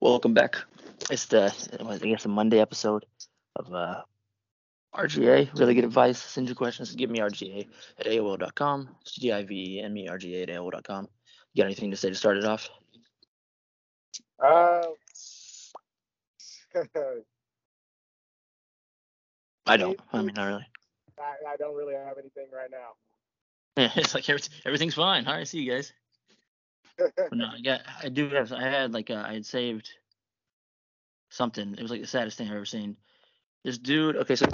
Welcome back. It's the I guess the Monday episode of uh, RGA. Really good advice. Send your questions. Give me RGA at AOL.com. G I V E M E R G A at AOL.com. You got anything to say to start it off? Uh, I don't. I mean, not really. I, I don't really have anything right now. Yeah, it's like everything, everything's fine. All right, see you guys. But no, I got. I do have. I had like uh, I had saved something. It was like the saddest thing I've ever seen. This dude. Okay, so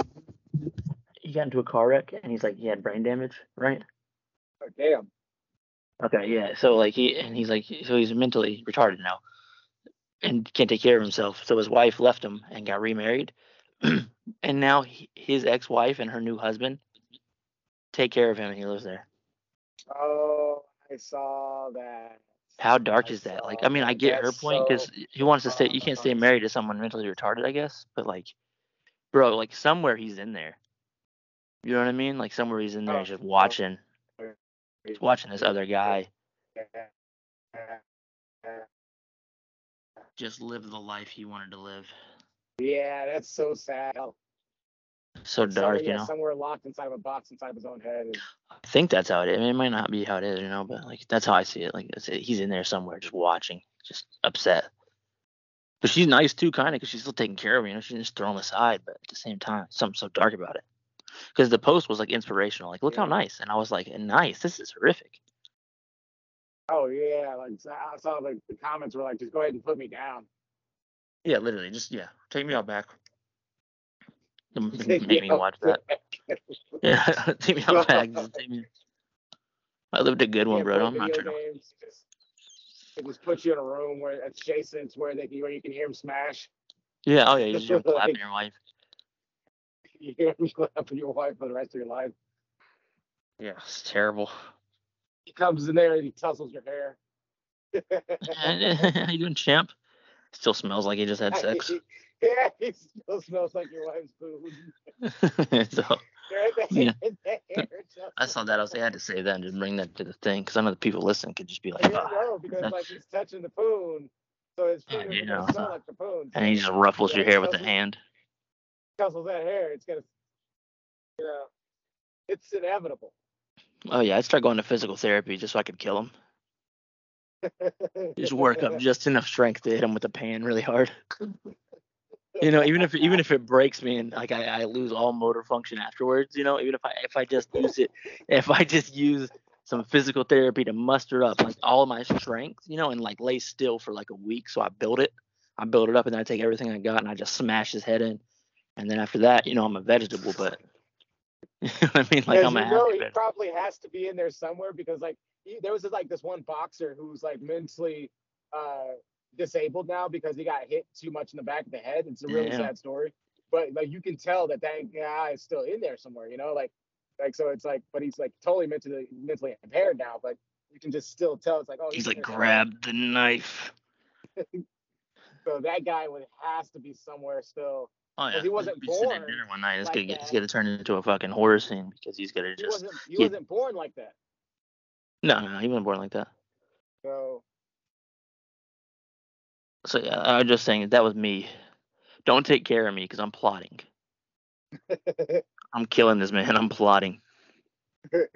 he got into a car wreck and he's like he had brain damage, right? Oh, damn. Okay, yeah. So like he and he's like so he's mentally retarded now and can't take care of himself. So his wife left him and got remarried, and now he, his ex-wife and her new husband take care of him and he lives there. Oh, I saw that. How dark is that? Like, I mean, I get her point because he wants to stay. You can't stay married to someone mentally retarded, I guess. But like, bro, like somewhere he's in there. You know what I mean? Like somewhere he's in there, he's just watching, he's watching this other guy just live the life he wanted to live. Yeah, that's so sad. So dark, you yeah, know. somewhere locked inside of a box inside of his own head. I think that's how it is. I mean, it might not be how it is, you know, but like that's how I see it. Like he's in there somewhere, just watching, just upset. But she's nice too, kind of, because she's still taking care of him. You know, she's just throwing him aside, but at the same time, something so dark about it. Because the post was like inspirational, like look how nice, and I was like, nice. This is horrific. Oh yeah, like I saw like the comments were like, just go ahead and put me down. Yeah, literally, just yeah, take me out back. M- Take Make me watch that. Yeah, take me out back. Take me. I lived a good one, bro. I'm not trying to. It just puts you in a room where it's adjacent where they can, where you can hear him smash. Yeah, oh yeah, you just jump Like- clapping your wife. You hear him slapping your wife for the rest of your life. Yeah, it's terrible. He comes in there and he tussles your hair. How you doing, champ? Still smells like he just had sex. Yeah, he still smells like your wife's food. so Yeah. I saw that. I was like, I had to say that and just bring that to the thing because I know the people listening could just be like, Yeah, "Ah." no, because like he's touching the poon, so his Yeah, you know. smell like the poon. and he just ruffles your hair with the hand. tussles that hair. It's gonna, you know, it's inevitable. Oh yeah, I'd start going to physical therapy just so I could kill him. Just work up just enough strength to hit him with a pan really hard. You know, even if even if it breaks me and like I, I lose all motor function afterwards, you know, even if I if I just use it, if I just use some physical therapy to muster up like all my strength, you know, and like lay still for like a week, so I build it, I build it up, and then I take everything I got and I just smash his head in, and then after that, you know, I'm a vegetable, but you know what I mean, like I'm a happy he probably has to be in there somewhere because like he, there was this, like this one boxer who's like mentally uh disabled now because he got hit too much in the back of the head. It's a really Yeah. sad story, but like you can tell that that guy is still in there somewhere. You know, like like so it's like, but he's like totally mentally mentally impaired now, but you can just still tell it's like oh He's in like, there grab the knife. So that guy would has to be somewhere still. Oh yeah, he wasn't we sitting at born dinner one night. It's like gonna get, it's gonna turn into a fucking horror scene because he's gonna He just wasn't he he- wasn't born like that. no, no, he wasn't born like that. So So yeah, I was just saying that was me. Don't take care of me because I'm plotting. I'm killing this man. I'm plotting.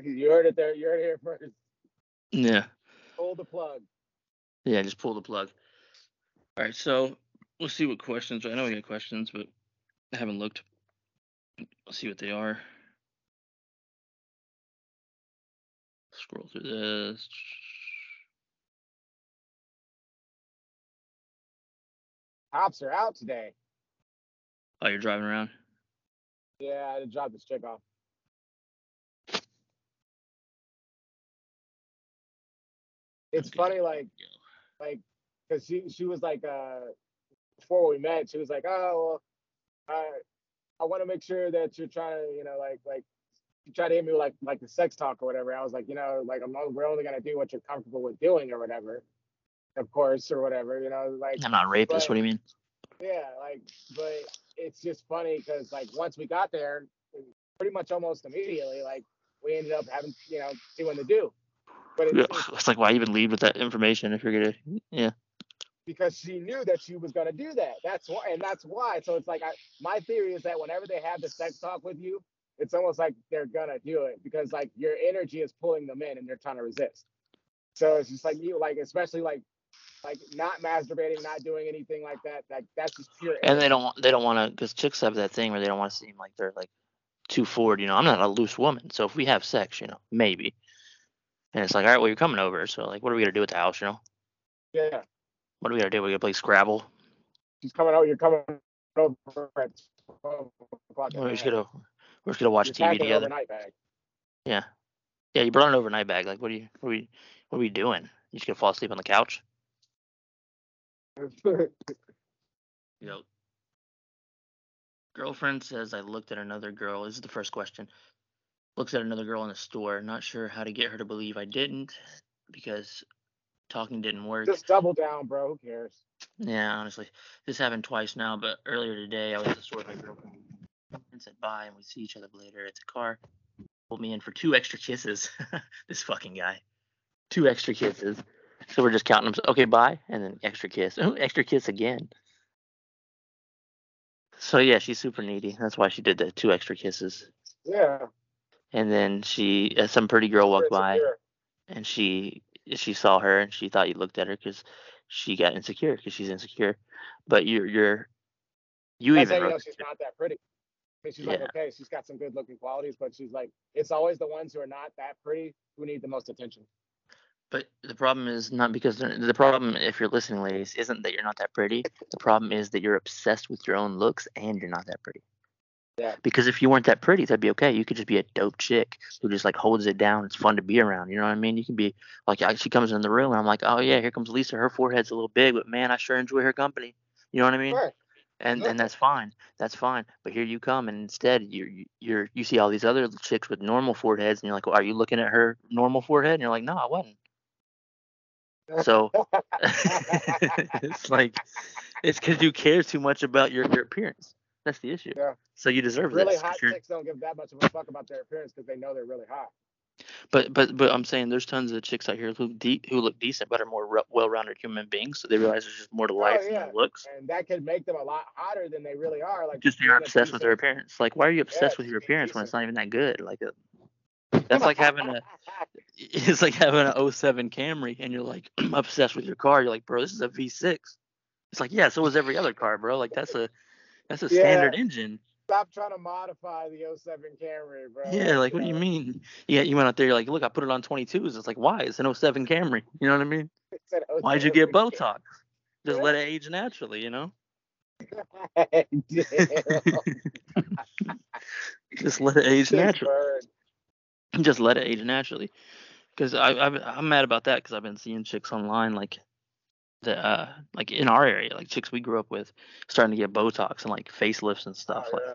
you heard it there. You heard it here first. Yeah, Pull the plug. yeah. Just pull the plug. All right, so we'll see what questions. I know we got questions, but I haven't looked. Let's see what they are. Scroll through this. Cops are out today. Oh, you're driving around. Yeah, I had to drop this chick off. It's Okay. funny, like, like, cause she she was like, uh, before we met, she was like, oh, well, I I want to make sure that you're trying to, you know, like, like, you try to hit me with like, like the sex talk or whatever. I was like, you know, like, I'm we're only gonna do what you're comfortable with doing or whatever, of course, or whatever, you know, like, I'm not a rapist. but- What do you mean? Yeah, like, but it's just funny because like once we got there, pretty much almost immediately, like we ended up having, you know, doing the do. But it's, it's It's like why even lead with that information if you're gonna yeah. because she knew that she was gonna do that. That's why, and that's why. So it's like I, my theory is that whenever they have the sex talk with you, it's almost like they're gonna do it because like your energy is pulling them in and they're trying to resist. So it's just like you like, especially like like not masturbating, not doing anything like that. Like that's just pure. And they don't want they don't want to because chicks have that thing where they don't want to seem like they're like too forward. You know, I'm not a loose woman, so if we have sex, you know, maybe. And it's like, all right, well, you're coming over, so like, what are we gonna do at the house? You know, yeah, what are we gonna do? We gonna play Scrabble? she's coming out. You're coming over at 12 o'clock. We're just gonna we're just gonna watch You're TV together. Yeah, yeah. You brought an overnight bag. Like, what are you? What are we? What are we doing? You just gonna fall asleep on the couch? Know, girlfriend says I looked at another girl. This is the first question. Looks at another girl in the store. Not sure how to get her to believe I didn't because talking didn't work. Just double down, bro. Who cares? Yeah, honestly, this happened twice now. But earlier today, I was at the store with my girlfriend and said bye, and we see each other later at the car. Pulled me in for two extra kisses. this fucking guy, two extra kisses. So we're just counting them. Okay, bye, and then extra kiss. Oh, extra kiss again. So yeah, she's super needy. That's why she did the two extra kisses. Yeah. And then she, uh, some pretty girl walked by, and she she saw her and she thought you looked at her because she got insecure because she's insecure. But you're you're you That's how even you know she's not that pretty. I mean, she's like, okay, she's got some good looking qualities, but she's like, it's always the ones who are not that pretty who need the most attention. But the problem is not because the problem, if you're listening, ladies, isn't that you're not that pretty. The problem is that you're obsessed with your own looks and you're not that pretty. Yeah. Because if you weren't that pretty, that'd be okay. You could just be a dope chick who just like holds it down. It's fun to be around. You know what I mean? You can be like, she comes in the room and I'm like, oh yeah, here comes Lisa. Her forehead's a little big, but man, I sure enjoy her company. You know what I mean? Right. and Yeah. and that's fine that's fine but here you come and instead you're you're you see all these other chicks with normal foreheads and you're like well, are you looking at her normal forehead and you're like no i wasn't so it's like it's because you care too much about your, your appearance that's the issue Yeah. so you deserve really this 'cause hot chicks don't give that much of a fuck about their appearance because they know they're really hot. but but but i'm saying there's tons of chicks out here who de- who look decent but are more re- well-rounded human beings so they realize there's just more to life than Oh, yeah. their looks And that could make them a lot hotter than they really are. Like just a obsessed with their appearance like why are you obsessed with your appearance when it's not even that good like uh, that's like having a it's like having an 07 Camry and you're like obsessed with your car. You're like, bro, this is a V6. It's like, yeah, so is every other car, bro. Like that's a that's a Yeah. standard engine. Stop trying to modify the 07 Camry, bro. Yeah, like what do you mean? Yeah, you went out there, you're like, look, I put it on 22s. It's like, why? It's an 07 Camry. You know what I mean? Why'd you get Botox? Just let it age naturally, you know? Just let it age Big naturally. Bird. Just let it age naturally. Because I, I I'm mad about that because I've been seeing chicks online like the uh like in our area like chicks we grew up with starting to get Botox and like facelifts and stuff Oh, like yeah.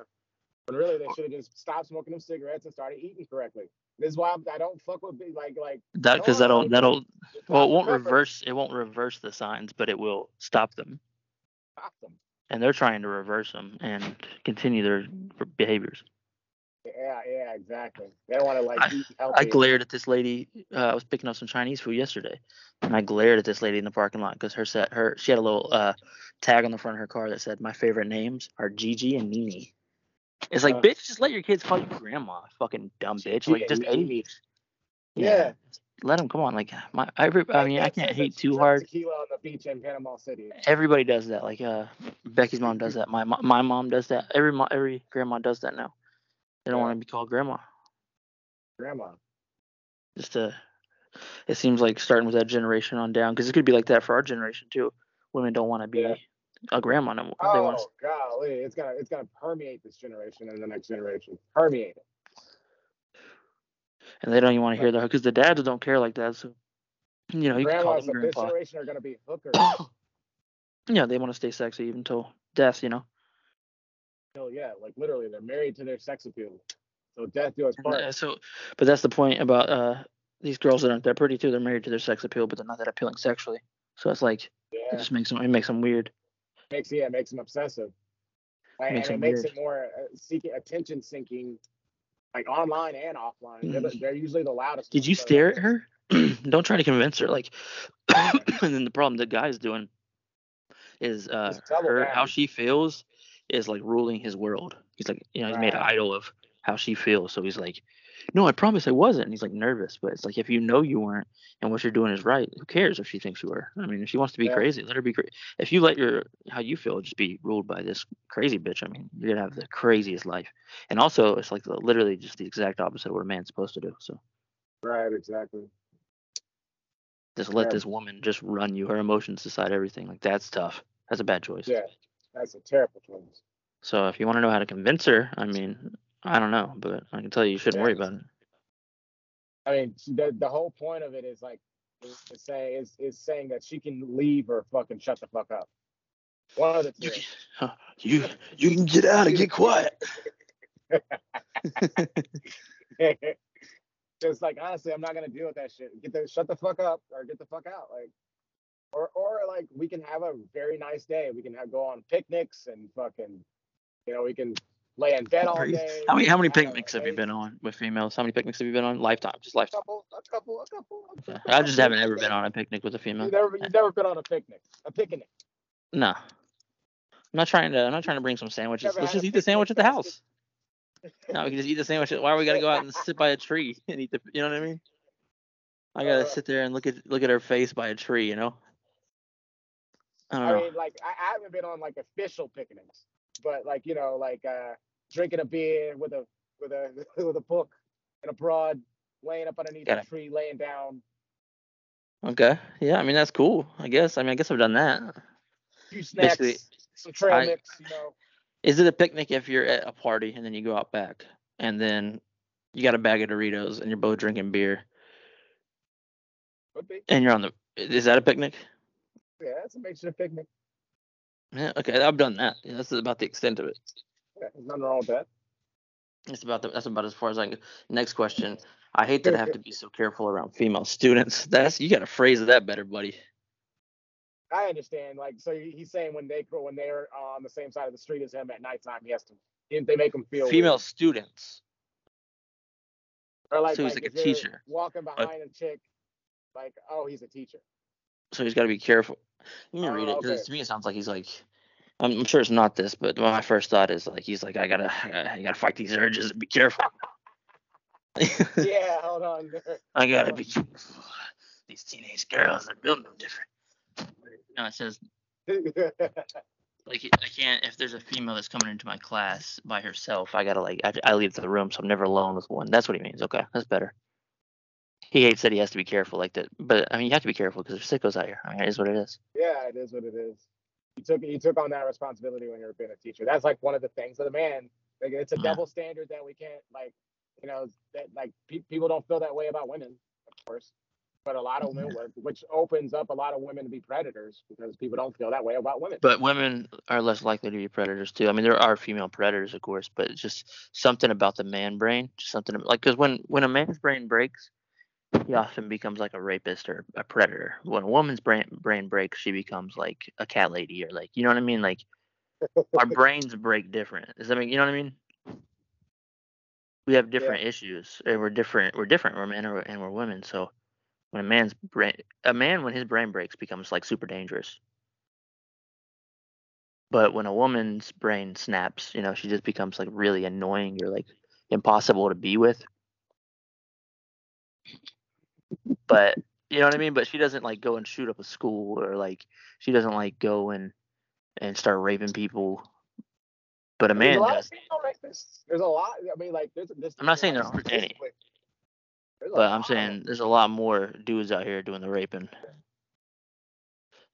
But really, they should have just stopped smoking them cigarettes and started eating correctly. This is why I'm, I don't fuck with like like. that because that'll like, that'll well it won't Pepper, reverse it won't reverse the signs but it will stop them stop them. and they're trying to reverse them and continue their behaviors. Yeah, yeah, exactly. They don't want to like I- eat healthy. I glared at this lady. Uh, I was picking up some Chinese food yesterday, and I glared at this lady in the parking lot because her set her she had a little uh, tag on the front of her car that said, "My favorite names are Gigi and Nini." It's like, Uh. bitch, just let your kids call you grandma, fucking dumb bitch. Like, just Nini. age. Yeah. Let them come on. Like, my every. I Like mean, I can't hate too hard. Tequila on the beach in Panama City. Everybody does that. Like, uh, Becky's mom does that. My my mom does that. Every every grandma does that now. They don't Yeah. want to be called grandma. Grandma. just to it seems like starting with that generation on down because it could be like that for our generation too women don't want to be Yeah. a grandma no more Oh want to golly, it's gonna it's gonna permeate this generation and the next generation. Permeate it. and they don't even want to hear that because the dads don't care like that so you know you can call them of this generation are gonna be hookers. yeah they want to stay sexy even till death you know Hell yeah, like literally, they're married to their sex appeal. So death do us part. uh, so but that's the point about uh these girls that aren't that pretty too they're married to their sex appeal but they're not that appealing sexually so it's like it Yeah, just makes them it makes them weird makes yeah, it makes them obsessive. Like, Makes and them it makes weird. it more uh, seeking attention seeking, like online and offline. They're, Mhm. they're usually the loudest. Did you stare at her? Don't try to convince her. Like, and then the problem the guy's doing is uh her how she feels is like ruling his world. He's like, you know, he's made an idol of how she feels. So he's like, no, I promise I wasn't. And he's like nervous, but it's like if you know you weren't and what you're doing is right, who cares if she thinks you were? I mean, if she wants to be Yeah. crazy, let her be crazy. If you let your how you feel just be ruled by this crazy bitch, I mean, you're gonna have the craziest life. And also, it's like the, literally just the exact opposite of what a man's supposed to do. So Right, exactly. just let Yeah. this woman just run you. Her emotions decide everything. Like that's tough. That's a bad choice. Yeah, that's a terrible choice. So if you want to know how to convince her, I mean, I don't know, but I can tell you you shouldn't worry about it. I mean, the the whole point of it is like is, is saying is is saying that she can leave or fucking shut the fuck up. One of the You two. can, you you can get out and get quiet. Just like honestly, I'm not gonna deal with that shit. Get the shut the fuck up or get the fuck out. Like, or or like we can have a very nice day. We can have go on picnics and fucking, you know, we can lay in bed all day. How many how many picnics have you been on with females? How many picnics have you been on? Lifetime, just A lifetime. couple, a couple, a couple. a couple. I just haven't ever been on a picnic with a female. You've never, you've never been on a picnic, a picnic. No. I'm not trying to. I'm not trying to bring some sandwiches. Let's just eat the sandwich at the house. No, we can just eat the sandwich. Why are we gotta go out and sit by a tree and eat the? You know what I mean? I gotta Uh, sit there and look at look at her face by a tree. You know? I I mean, like I, I haven't been on like official picnics, but like you know, like uh drinking a beer with a with a with a book and a broad, laying up underneath Got a it. tree, laying down, Okay. Yeah. I mean that's cool. I guess. I mean I guess I've done that. a few snacks, Basically, some trail I- mix, you know. Is it a picnic if you're at a party and then you go out back and then you got a bag of Doritos and you're both drinking beer and you're on the? Is that a picnic? Yeah, that's a makes it a picnic. Yeah. Okay. I've done that. Yeah, that's about the extent of it. Yeah, there's nothing wrong with that. That's about the, that's about as far as I can. Next question. I hate that I have to be so careful around female students. That's you got to phrase that better, buddy. I understand. Like, so he's saying when they when they're on the same side of the street as him at nighttime, he has to. They make him feel Female weird. students. or like, so he's like like a teacher. walking behind a chick, like, oh, he's a teacher. So he's got to be careful. Let me Oh, read it oh, because okay. to me it sounds like he's like. I'm, I'm sure it's not this, but my first thought is like he's like I gotta I gotta fight these urges and be careful. yeah, hold on. I gotta be careful. These teenage girls are building them different. No, it says like I can't if there's a female that's coming into my class by herself, I gotta like I, I leave the room, so I'm never alone with one. That's what he means. Okay, that's better. He hates that he has to be careful like that, but I mean you have to be careful because there's sickos out here. I mean, it is what it is. yeah, it is what it is. You took you took on that responsibility when you were being a teacher. That's like one of the things of the man. Like it's a Yeah. double standard that we can't like, you know, that like pe- people don't feel that way about women, of course. But a lot of women, would, which opens up a lot of women to be predators because people don't feel that way about women. But women are less likely to be predators too. I mean, there are female predators, of course, but it's just something about the man brain, just something like because when when a man's brain breaks, he often becomes like a rapist or a predator. When a woman's brain brain breaks, she becomes like a cat lady or like you know what I mean. Like our brains break different. Does that mean you know what I mean? We have different issues, and we're different. We're different. We're men and we're women. So when a man's brain, a man when his brain breaks becomes like super dangerous. But when a woman's brain snaps, you know, she just becomes like really annoying or like impossible to be with. But you know what I mean? But she doesn't like go and shoot up a school or like she doesn't like go and and start raping people. But a man does. of female rapists. There's a lot. I mean, like there's. there's I'm not saying there aren't any. statistically, there's a But I'm saying there's a lot more dudes out here doing the raping.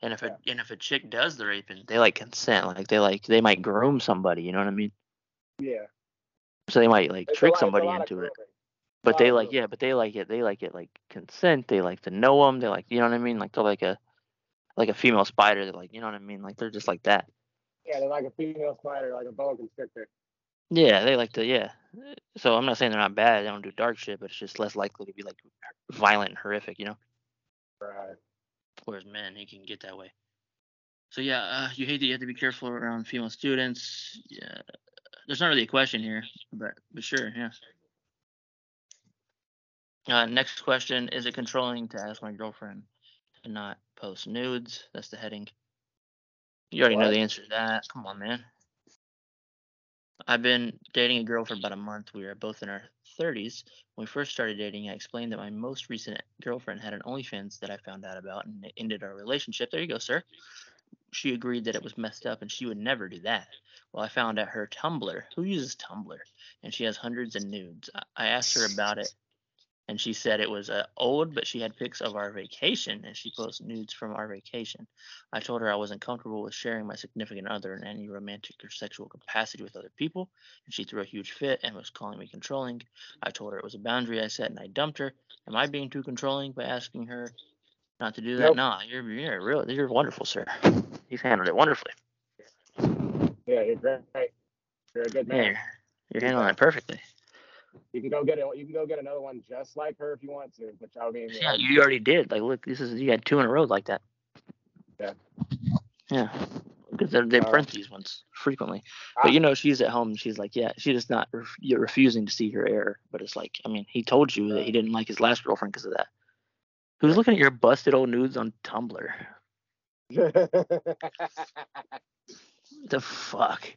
And if a and if a chick does the raping, they like consent. Like they like they might groom somebody. You know what I mean? Yeah. So they might like It's trick lot- somebody into it. But they like yeah, but they like it. They like it like consent. They like to know them. They like you know what I mean. Like they're like a like a female spider. They're like you know what I mean. Like they're just like that. Yeah, they're like a female spider, like a boa constrictor. Yeah, they like to yeah. So I'm not saying they're not bad. They don't do dark shit, but it's just less likely to be like violent and horrific. You know. Right. whereas men he can get that way so yeah uh, you hate that you have to be careful around female students yeah there's not really a question here but but sure yeah uh, next question is it controlling to ask my girlfriend to not post nudes that's the heading You already know the answer to that. Come on, man. I've been dating a girl for about a month. We are both in our 30s. When we first started dating, I explained that my most recent girlfriend had an OnlyFans that I found out about and it ended our relationship. There you go, sir. She agreed that it was messed up and she would never do that. Well, I found out her Tumblr. Who uses Tumblr? And she has hundreds of nudes. I asked her about it and she said it was uh, old, but she had pics of our vacation and she posts nudes from our vacation. I told her I wasn't comfortable with sharing my significant other in any romantic or sexual capacity with other people, and she threw a huge fit and was calling me controlling. I told her it was a boundary I set and I dumped her. Am I being too controlling by asking her not to do that? Nope. Nah, you're you're real. You're wonderful, sir. You've handled it wonderfully. Yeah, you're great. You're a good man. you're, you're handling it perfectly. You can go get it. You can go get another one just like her if you want to. But I mean, Yeah, you already did. Like, look, this is you had two in a row like that. Yeah. Yeah. Because they they Uh, print these ones frequently. I- But you know, she's at home. She's like, yeah, she's just not ref- you're refusing to see her error. But it's like, I mean, he told you that he didn't like his last girlfriend because of that. Who's looking at your busted old nudes on Tumblr? The fuck?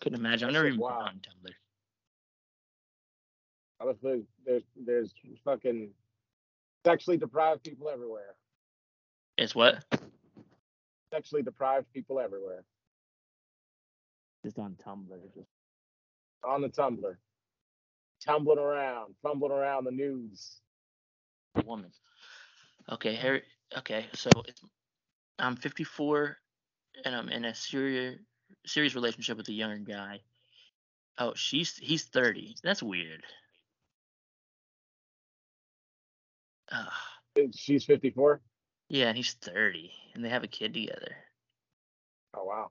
Couldn't imagine. I've That never even been wild. on Tumblr. Honestly, there's there's fucking sexually deprived people everywhere. It's what? Sexually deprived people everywhere Just on Tumblr. Just on the Tumblr, tumbling around, fumbling around the news. woman. Okay, Harry. Okay, so it's, I'm 54, and I'm in a serious serious relationship with a younger guy. Oh, she's he's 30. That's weird. Uh, She's 54. yeah, and he's 30, and they have a kid together. Oh wow.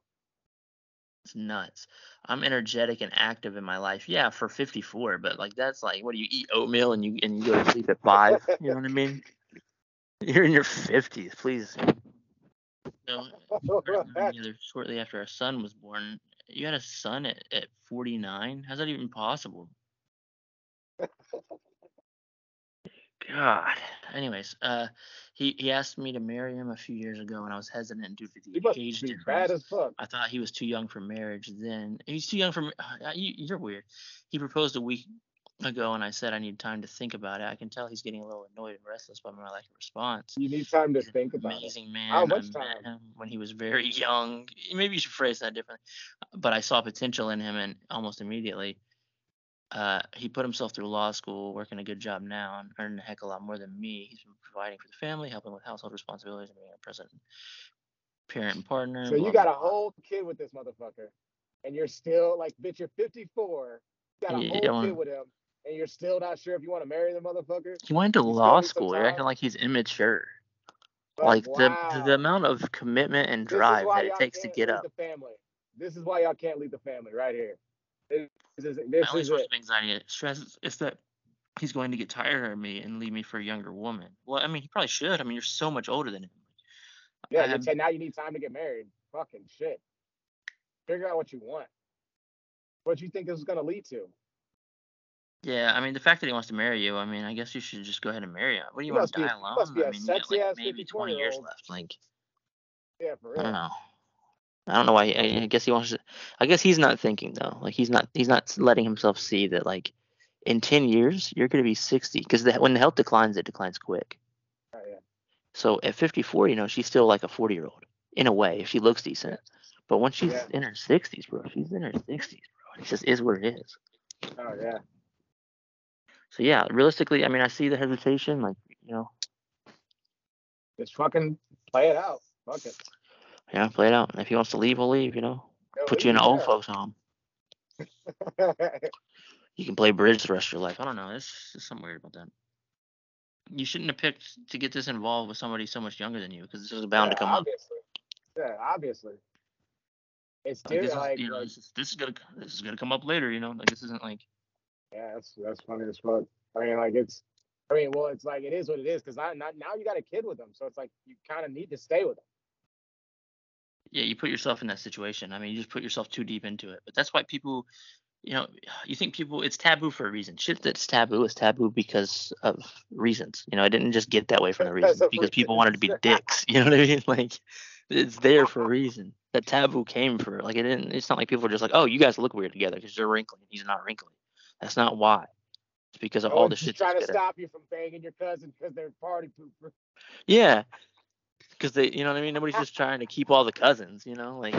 It's nuts. I'm energetic and active in my life. Yeah, for 54, but like that's like, what do you eat oatmeal and you and you go to sleep at five? You know what I mean? You're in your 50s, please. So, started living together shortly after our son was born. You had a son at, at 49? How's that even possible? God. Anyways, uh, he, he asked me to marry him a few years ago, and I was hesitant due to he the age difference. bad as fuck. I thought he was too young for marriage then. He's too young for. ma- Uh, you, you're weird. He proposed a week ago, and I said I need time to think about it. I can tell he's getting a little annoyed and restless by my lack of response. You need time to think about it. amazing man. How I much time? him when he was very young. Maybe you should phrase that differently. But I saw potential in him, and almost immediately, uh, he put himself through law school, working a good job now, and earning a heck of a lot more than me. He's been providing for the family, helping with household responsibilities, and being a present parent and partner. So you got a whole kid with this motherfucker, and you're still like, bitch, you're 54. You got a Yeah, whole kid with him, and you're still not sure if you want to marry the motherfucker. He went to law school. You're acting like he's immature. Like the, the the amount of commitment and drive that it takes to get up. The family. This is why y'all can't leave the family right here. This is My this only source it. of anxiety stress is, is that he's going to get tired of me and leave me for a younger woman. Well, I mean, he probably should. I mean, you're so much older than him. Yeah, I um, say now you need time to get married. Fucking shit. Figure out what you want. What you think this is gonna lead to. Yeah, I mean, the fact that he wants to marry you, I mean, I guess you should just go ahead and marry him. What do you want to be- die alone? must be I mean, you got like maybe 20 years left. Like, Yeah, for I real. don't know. I don't know why. I, I guess he wants to. I guess he's not thinking though. Like he's not. He's not letting himself see that like in 10 years you're going to be 60 because when the health declines, it declines quick. Right, yeah. So at 54, you know, she's still like a 40 year old in a way if she looks decent. But once she's Yeah. in her 60s, bro, she's in her 60s, bro. It just is what it is. Oh yeah. So yeah, realistically, I mean, I see the hesitation. Like, you know, Just fucking play it out. Fuck it. Yeah, play it out. And If he wants to leave, he'll leave. You know, Go put you in an old folks home. You can play bridge the rest of your life. I don't know. There's just something weird about that. You shouldn't have picked to get this involved with somebody so much younger than you because this is bound to Yeah, come up. obviously. Yeah, obviously. It's Like, this, is, like, you know, this, is, this is gonna this is gonna come up later. You know, like this isn't like yeah, that's that's funny as fuck. I mean, like it's. I mean, well, it's like it is what it is because I not now you got a kid with him, so it's like you kind of need to stay with him. Yeah, you put yourself in that situation. I mean, you just put yourself too deep into it. But that's why people, you know, you think people it's taboo for a reason. Shit that's taboo is taboo because of reasons. You know, I didn't just get that way for no Because reason. Because people wanted to be dicks. You know what I mean? Like it's there for a reason. That taboo came for like it didn't. It's not like people are just like, oh, you guys look weird together because you're wrinkly. He's not wrinkly. That's not why. It's because of No all the shit. trying to stop you from banging your cousin because they're party pooper. Yeah. Because they, you know what I mean. Nobody's just trying to keep all the cousins. You know, like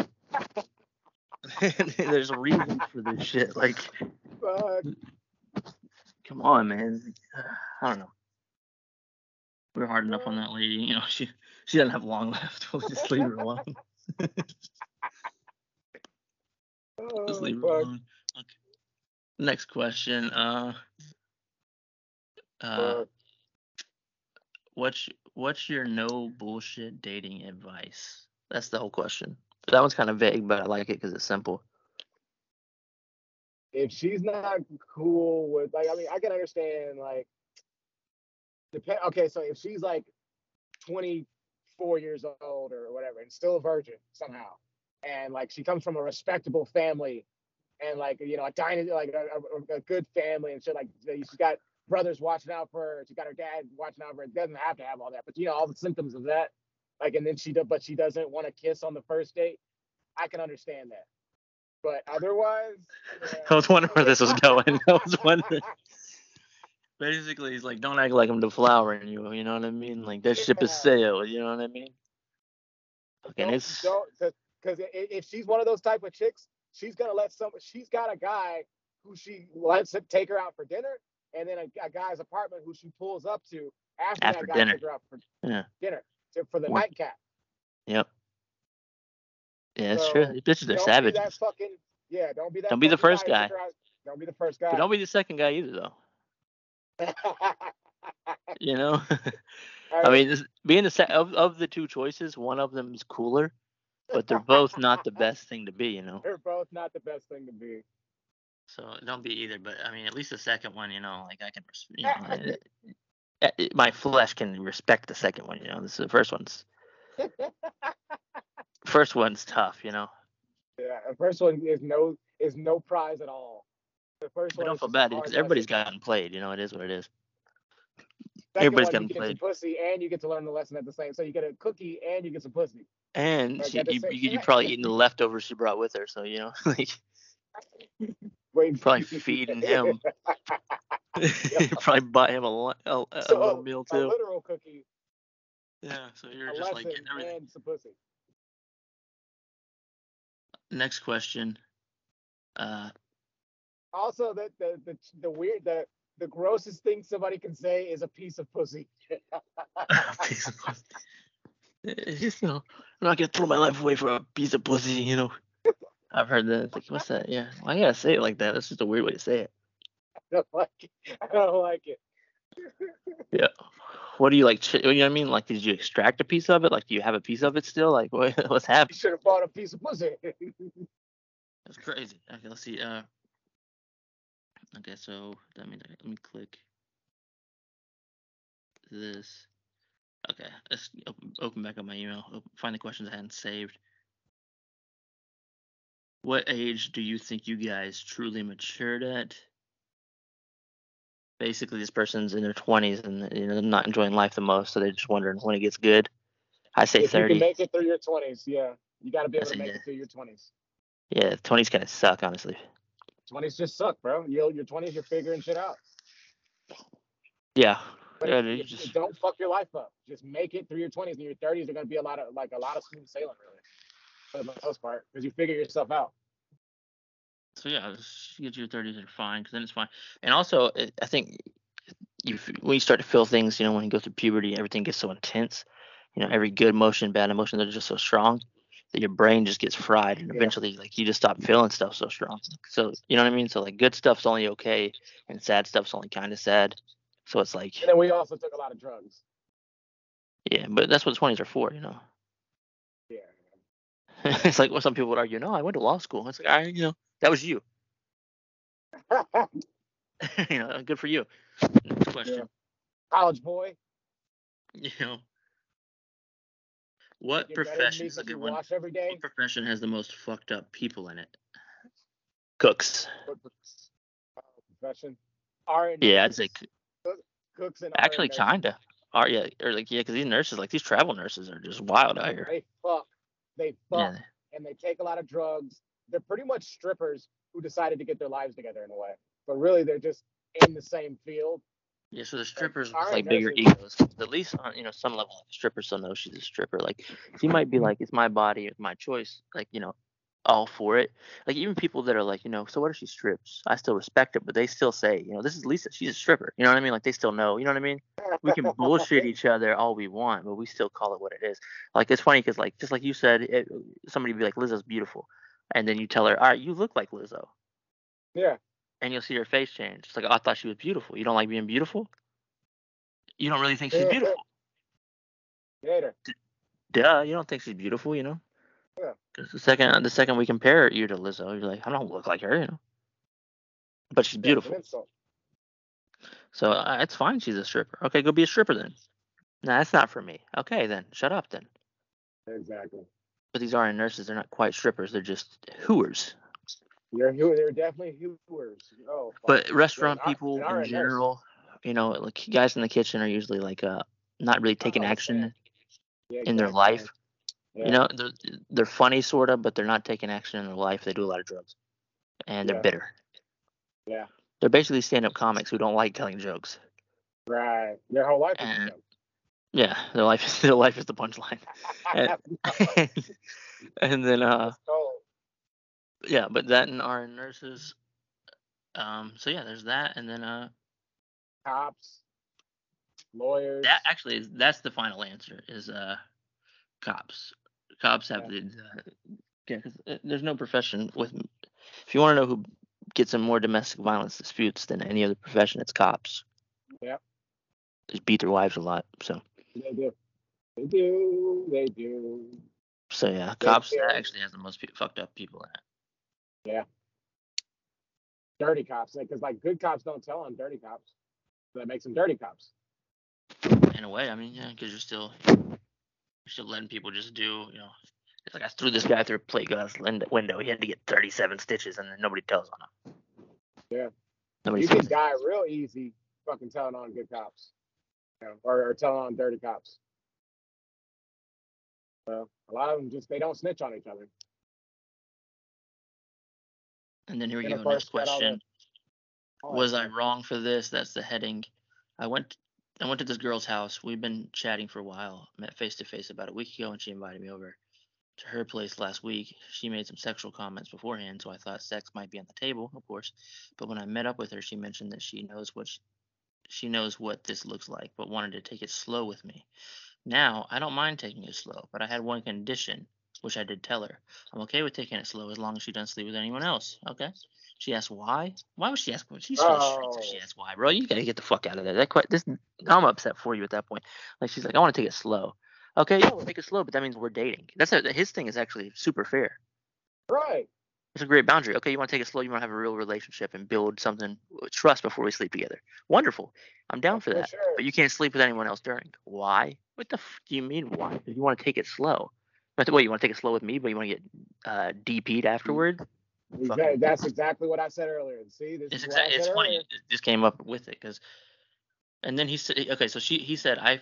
there's a reason for this shit. Like, Fuck. come on, man. I don't know. We're hard enough on that lady. You know, she she doesn't have long left. We'll just leave her alone. Oh, Just leave her fuck. alone. Okay. Next question. Uh, uh, what's what's your no bullshit dating advice? That's the whole question. That one's kind of vague, but I like it because it's simple. if she's not cool with like I mean I can understand like depend okay so if she's like 24 years old or whatever and still a virgin somehow and like she comes from a respectable family and like you know a dynasty like a, a, a good family and shit like she's got brothers watching out for her she got her dad watching out for her it doesn't have to have all that but you know all the symptoms of that like and then she do, but she doesn't want to kiss on the first date I can understand that but otherwise yeah. I was wondering where this was going. I was wondering. Basically, he's like, don't act like I'm deflowering you. You know what I mean? Like that ship is sailed. You know what I mean? Fucking Don't- it's because if she's one of those type of chicks, she's gonna let some. She's got a guy who she lets him take her out for dinner, and then a, a guy's apartment who she pulls up to after, After that guy dinner. out for Yeah. dinner to, for the nightcap. yep. Yeah, it's So, true. These bitches are don't savages. Be that fucking yeah. Don't be that. Don't be the first guy. out- Don't be the first guy. But don't be the second guy either, though. You know. I mean, this, being the se- of of the two choices, one of them is cooler, but they're both not the best thing to be. You know. they're both not the best thing to be. So don't be either. But I mean, at least the second one, you know, like I can, you know, eh, eh, my flesh can respect the second one. You know, this is the first one's first one's tough. You know. Yeah, the first one is no is no prize at all. The first I one don't feel bad because everybody's lesson. gotten played. You know, it is what it is. Second everybody's one, gotten you get played. some pussy and you get to learn the lesson at the same. So you get a cookie and you get some pussy. And Like, she, you, you, you probably eating the leftovers she brought with her. So you know, like Wait, probably feeding him. probably buy him a, a, a So, little meal a too. literal cookie, Yeah. So you're just like getting everything. and some pussy. Next question. Uh, Also, the the the, the weird the the grossest thing somebody can say is a piece of pussy. piece of pussy. You know, I'm not gonna throw my life away for a piece of pussy, you know. I've heard that. Like, what's that? Yeah. Why you gotta say it like that? That's just a weird way to say it. I don't like it. I don't like it. Yeah. What do you like? You know what I mean? Like, did you extract a piece of it? Like, do you have a piece of it still? Like, what, what's You should have bought a piece of pussy. That's crazy. Okay, let's see. Uh. Okay, so that means let me click this. Okay, let's open, open back up my email. Open, find the questions I hadn't saved. What age do you think you guys truly matured at? Basically, this person's in their 20s and you know they're not enjoying life the most, so they're just wondering when it gets good. I say if you can make it through your twenties, yeah, you got to be able to make yeah. it through your twenties. Yeah, 20s kind of suck, honestly. Twenties just suck, bro. You your twenties, you're figuring shit out. Yeah. But yeah if- just don't fuck your life up. Just make it through your twenties and your thirties are gonna be a lot of like a lot of smooth sailing, really, for the most part, because you figure yourself out. So yeah, just get your thirties are fine because then it's fine. And also, it, I think you when you start to feel things, you know, when you go through puberty, everything gets so intense. You know, every good emotion, bad emotion, they're just so strong that your brain just gets fried, and Yeah. eventually, like you just stop feeling stuff so strong. So you know what I mean? So like, good stuff's only okay, and sad stuff's only kind of sad. So it's like, And then we also took a lot of drugs. yeah, but that's what twenties are for, you know. Yeah. it's like well, some people would argue. No, I went to law school. It's like, I, you know, that was you. you know, uh, good for you. Next question. College boy. You know, what Get better than me profession is a good one? Every day. What profession has the most fucked up people in it? Cooks. Profession. R Yeah, I'd say cooks and actually RNs. kinda. Are yeah, or like yeah, because these nurses, like these travel nurses, are just wild out here. They fuck. They fuck yeah. and they take a lot of drugs. They're pretty much strippers who decided to get their lives together in a way, but really they're just in the same field. Yeah, so the strippers with like bigger egos. At least on you know some level, like, the stripper still knows she's a stripper. Like she might be mm-hmm. like, it's my body, it's my choice. Like you know, all for it. Like even people that are like, you know, so what if she strips? I still respect it, but they still say, you know, this is Lisa. She's a stripper. You know what I mean? Like they still know. You know what I mean? We can bullshit each other all we want, but we still call it what it is. Like it's funny because like just like you said, it, somebody be like, Lizzo's beautiful, and then you tell her, all right, you look like Lizzo. Yeah. And you'll see her face change. It's like, oh, I thought she was beautiful. You don't like being beautiful? You don't really think she's beautiful? Yeah. Duh, you don't think she's beautiful, you know? Yeah. Because the second the second we compare you to Lizzo, you're like, I don't look like her, you know. But she's beautiful. Yeah, so uh, it's fine. She's a stripper. Okay, go be a stripper then. No, that's not for me. Okay, then shut up then. Exactly. But these RN nurses, they're not quite strippers. They're just hooers. They're they're definitely hooers. Oh. But restaurant people in general, you know, like guys in the kitchen are usually like uh not really taking action yeah, in their life. Yeah. You know, they're, they're funny sort of, but they're not taking action in their life. They do a lot of drugs, and they're yeah. bitter. Yeah. They're basically stand-up comics who don't like telling jokes. Right. Their whole life and, is Yeah, their life is their life is the punchline. and, and, then uh yeah, but that and our nurses. Um so yeah, there's that and then uh cops, lawyers. That actually is that's the final answer is uh cops. Cops have yeah. the yeah, because uh, there's no profession with. If you want to know who gets in more domestic violence disputes than any other profession, it's cops. Yeah. They beat their wives a lot, so. They do. They do. They do. So yeah, they cops do. actually has the most fucked up people in it. Yeah. Dirty cops, because like good cops don't tell on dirty cops. So that makes them dirty cops. In a way, I mean, yeah, because you're still still letting people just do, you know, it's like I threw this guy through a plate glass window. He had to get 37 stitches, and then nobody tells on him. Yeah. Nobody you can die real easy fucking telling on good cops, you know, or, or telling on dirty cops. So a lot of them just they don't snitch on each other. And then here we go. Next question. Was I wrong for this? That's the heading. I went I went to this girl's house. We've been chatting for a while. Met face to face about a week ago, and she invited me over to her place last week. She made some sexual comments beforehand, so I thought sex might be on the table, of course. But when I met up with her, she mentioned that she knows what she, she knows what this looks like, but wanted to take it slow with me. Now, I don't mind taking it slow, but I had one condition, which I did tell her. I'm okay with taking it slow as long as she doesn't sleep with anyone else. Okay? She asked why. Why would she ask? She's so oh. she asked why, bro. You gotta get the fuck out of there. That quite this. I'm upset for you at that point. Like she's like, I want to take it slow. Okay, yeah, we'll take it slow, but that means we're dating. That's a, his thing is actually super fair. Right. It's a great boundary. Okay, you want to take it slow. You want to have a real relationship and build something uh, trust before we sleep together. Wonderful. I'm down for that. Sure. But you can't sleep with anyone else during. Why? What the f- do you mean? Why? You want to take it slow. Wait, you want to take it slow with me, but you want to get uh, DP'd afterward? Exactly. That's exactly what I said earlier. See, this it's is exactly. It's funny. It just came up with it because, and then he said, okay, so she he said I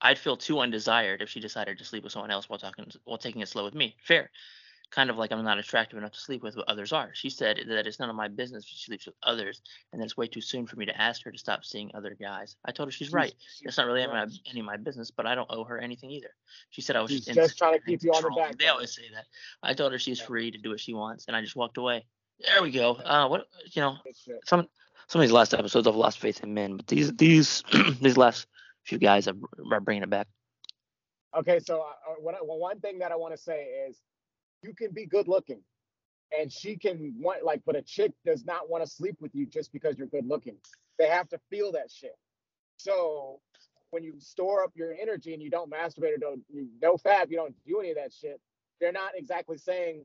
I'd feel too undesired if she decided to sleep with someone else while talking while taking it slow with me. Fair. Kind of like I'm not attractive enough to sleep with what others are. She said that it's none of my business if she sleeps with others, and that it's way too soon for me to ask her to stop seeing other guys. I told her she's, right. It's not really any of, my, any of my business, but I don't owe her anything either. She said I was she's just trying to keep you on the back. They always say that. I told her she's free to do what she wants, and I just walked away. There we go. Uh, what you know, some some of these last episodes I've lost faith in men, but these these these last few guys are, are bringing it back. Okay, so uh, what, well, one thing that I want to say is, you can be good looking, and she can want like, but a chick does not want to sleep with you just because you're good looking. They have to feel that shit. So when you store up your energy and you don't masturbate or don't you NoFap, you don't do any of that shit. They're not exactly saying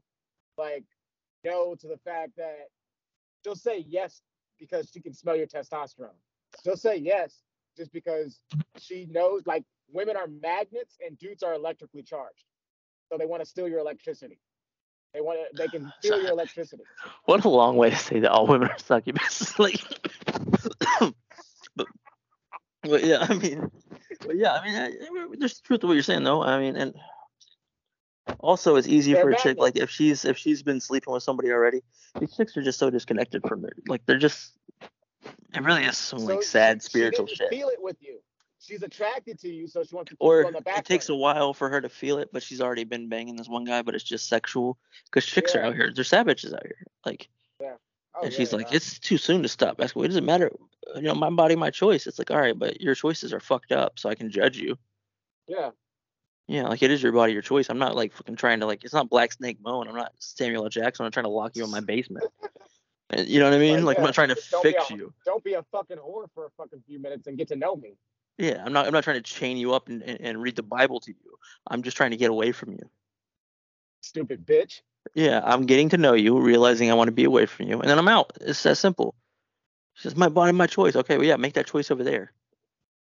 like no to the fact that she'll say yes because she can smell your testosterone. She'll say yes just because she knows like women are magnets and dudes are electrically charged. So they want to steal your electricity. They want to, they can steal your electricity. What a long way to say that all women are succubus. like, but, but yeah, I mean, but yeah, I mean, there's truth to what you're saying though. I mean, and Also, it's easy They're for a chick like if she's if she's been sleeping with somebody already. These chicks are just so disconnected from it. Like they're just. It really is some So like sad spiritual shit. Feel it with you. She's attracted to you, so she wants to Or you on the back it takes a while for her to feel it, but she's already been banging this one guy, but it's just sexual. Because chicks are out here, they're savages out here. Like, Oh, and yeah, she's like, yeah. it's too soon to stop asking. It doesn't matter. You know, my body, my choice. It's like, all right, but your choices are fucked up, so I can judge you. yeah. Yeah, like it is your body, your choice. I'm not like fucking trying to like. It's not Black Snake Moan. I'm not Samuel L. Jackson. I'm trying to lock you in my basement. You know what I mean? Like, Like I'm not trying to fix a- you. Don't be a fucking whore for a fucking few minutes and get to know me. Yeah, I'm not. I'm not trying to chain you up and, and, and read the Bible to you. I'm just trying to get away from you. Stupid bitch. Yeah, I'm getting to know you, realizing I want to be away from you, and then I'm out. It's that simple. It's just my body, my choice. Okay, well, yeah, make that choice over there.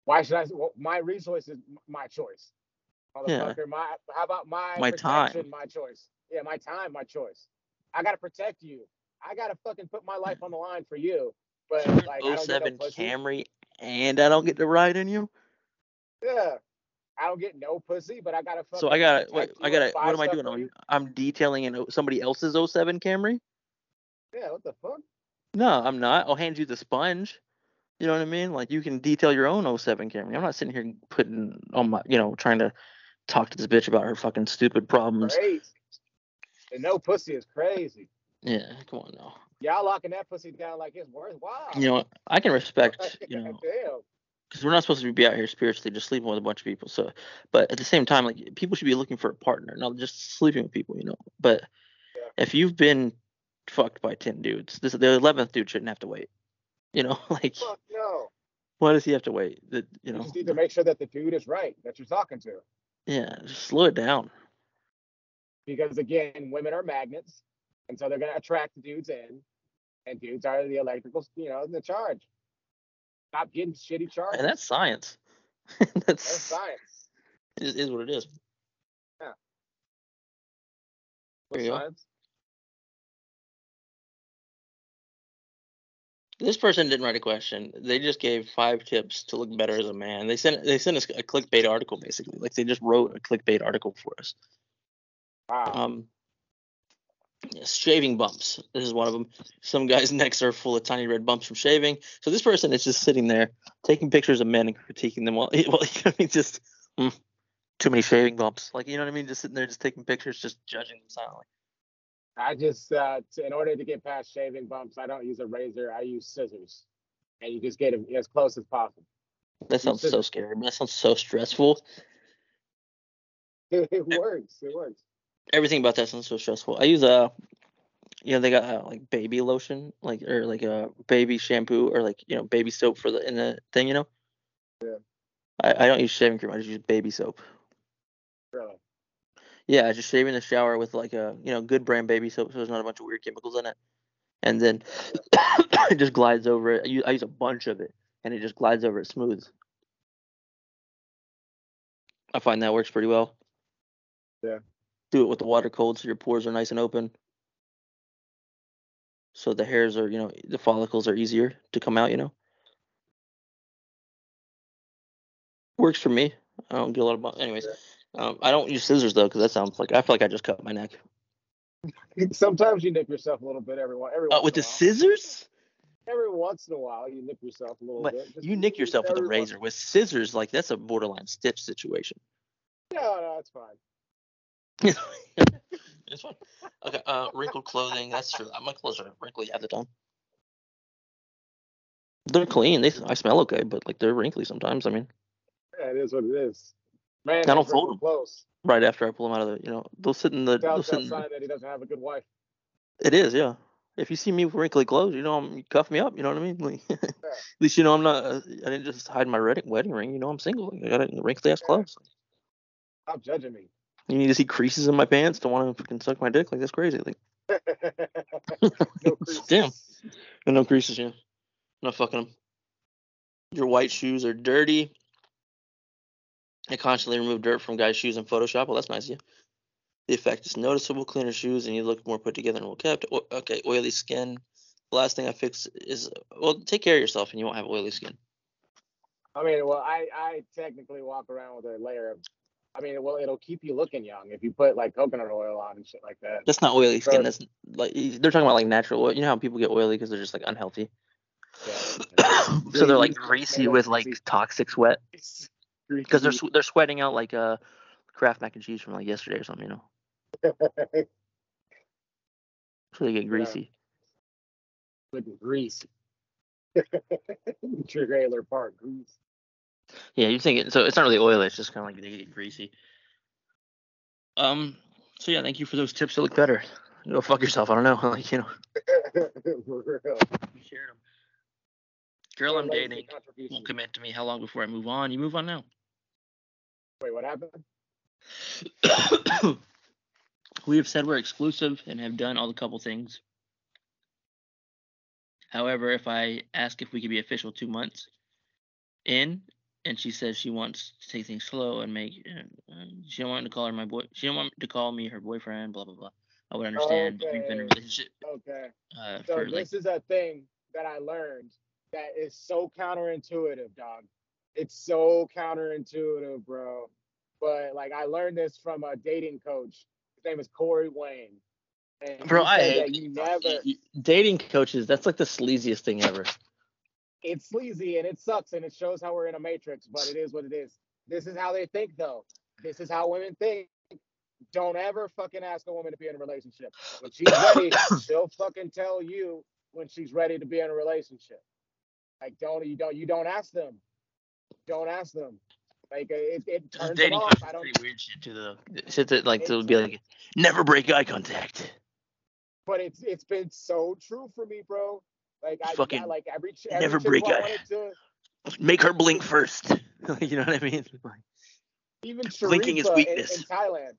Why should I? Well, my resource is my choice. Yeah. Motherfucker, my how about my My time. my choice. Yeah, my time, my choice. I gotta protect you. I gotta fucking put my life on the line for you. But like, I don't get 07 no. Camry, and I don't get to ride in you. Yeah, I don't get no pussy, but I gotta. So I gotta. Wait, I gotta. What am I doing? I'm, you. I'm detailing O- somebody else's 07 Camry. Yeah, what the fuck? No, I'm not. I'll hand you the sponge. You know what I mean? Like you can detail your own 07 Camry. I'm not sitting here putting on my, you know, trying to talk to this bitch about her fucking stupid problems. Crazy. And no pussy is crazy. Yeah, come on now. Y'all locking that pussy down like it's worthwhile. You know. I can respect, you know, because we're not supposed to be out here spiritually just sleeping with a bunch of people. So, but at the same time, like people should be looking for a partner, not just sleeping with people, you know. But Yeah. if you've been fucked by ten dudes, this the eleventh dude shouldn't have to wait. You know, like Fuck no. why does he have to wait? That you You know, just need to make sure that the dude is right that you're talking to. yeah, just slow it down. Because again, women are magnets, and so they're gonna attract dudes in, and dudes are the electrical, you know, in the charge. Stop getting shitty charges. And that's science. That's that's science. it is- is what it is. What's you science? This person didn't write a question. They just gave five tips to look better as a man. They sent they sent us a clickbait article basically. Like they just wrote a clickbait article for us. Wow. Um, shaving bumps. This is one of them. Some guys' necks are full of tiny red bumps from shaving. So this person is just sitting there taking pictures of men and critiquing them while, well, I mean, just mm, too many shaving bumps. Like you know what I mean? Just sitting there, just taking pictures, just judging them silently. I just, uh, t- in order to get past shaving bumps, I don't use a razor. I use scissors, and you just get them as close as possible. That sounds so scary. That sounds so stressful. it works. It works. Everything about that sounds so stressful. I use a, you know, they got uh, like baby lotion, like or like a baby shampoo or like you know baby soap for the in the thing, you know. Yeah. I, I don't use shaving cream. I just use baby soap. Really. Yeah, I just shave in the shower with like a you know good brand baby soap, so there's not a bunch of weird chemicals in it, and then it just glides over it. I use, I use a bunch of it, and it just glides over it smooth. I find that works pretty well. Yeah. Do it with the water cold, so your pores are nice and open. So the hairs are, you know, the follicles are easier to come out. You know. Works for me. I don't get a lot of. bu- Anyways, um, I don't use scissors though, because that sounds like I feel like I just cut my neck. Sometimes you nip yourself a little bit every one. Every Uh, once with the scissors? Every once in a while, you nip yourself a little But bit. Just you nick yourself with a once- razor. With scissors, like that's a borderline stitch situation. No, no, it's fine. It's fine. Okay. Uh, wrinkled clothing. That's true. My clothes are wrinkly half the time. They're clean. They I smell okay, but like they're wrinkly sometimes. I mean, Yeah, it is what it is. Man, I don't fold real 'em. close. right after I pull them out of the, you know, they'll sit in the. They'll Tells sit that in, sign that he doesn't have a good wife. it is, yeah. If you see me with wrinkly clothes, you know, I'm you cuff me up. You know what I mean? Like, at least you know I'm not. Uh, I didn't just hide my wedding wedding ring. You know, I'm single. I got wrinkly ass Yeah. clothes. Stop judging me. You need to see creases in my pants to want to fucking suck my dick. Like that's crazy. Like no. Damn. And no creases, yeah. Not fucking them. Your white shoes are dirty. I constantly remove dirt from guys' shoes in Photoshop. Well, that's nice, yeah. The effect is noticeable. Cleaner shoes, and you look more put together and well kept. O- okay, oily skin. The last thing I fix is well, take care of yourself, and you won't have oily skin. I mean, well, I, I technically walk around with a layer of I mean, well, it'll keep you looking young if you put like coconut oil on and shit like that. That's not oily skin. That's like they're talking about like natural oil. You know how people get oily because they're just like unhealthy. Yeah. so they're like Greasy. with like toxic sweat because they're they're sweating out like uh Kraft mac and cheese from like yesterday or something. You know, so they get greasy. with grease. Trailer park grease. Yeah, you think it, so? It's not really oily. It's just kind of like they get greasy. Um. So yeah, thank you for those tips to look better. Go fuck yourself. I don't know. Like you know, For real. you shared them. Girl I'm dating won't commit to me. How long before I move on? You move on now. Wait, what happened? we have said we're exclusive and have done all the couple things. However, if I ask if we could be official two months in, and she says she wants to take things slow and make, uh, she don't want to call her my boy, she don't want to call me her boyfriend, blah blah blah. I would understand, but we've been in a Okay. relationship Okay. uh, So for this like is a thing that I learned that is so counterintuitive, dog. It's so counterintuitive, bro. But like I learned this from a dating coach. His name is Corey Wayne. And Bro, I hate you never dating coaches. That's like the sleaziest thing ever. It's sleazy and it sucks and it shows how we're in a matrix, but it is what it is. This is how they think though. This is how women think. Don't ever fucking ask a woman to be in a relationship. When she's ready, she'll fucking tell you when she's ready to be in a relationship. Like don't you don't you don't ask them. Don't ask them. Like it, it turns them off. I don't pretty weird shit too though. Shit that like they'll be like, never break eye contact. but it's it's been so true for me, bro. Like I, Fucking I like every, ch- every never break I to Make her blink first. you know what I mean? Like, even Blinking is Sharifa in, weakness. in Thailand.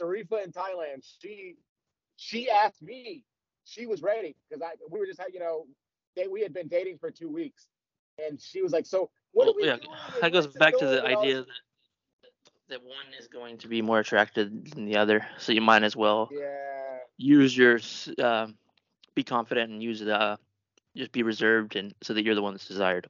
Sharifa in Thailand, she she asked me, she was ready because I we were just you know they, we had been dating for two weeks, and she was like, so what well, are we yeah, doing? that goes back to the idea that that one is going to be more attracted than the other. So you might as well Yeah, use your um, be confident and use the just be reserved and so that you're the one that's desired.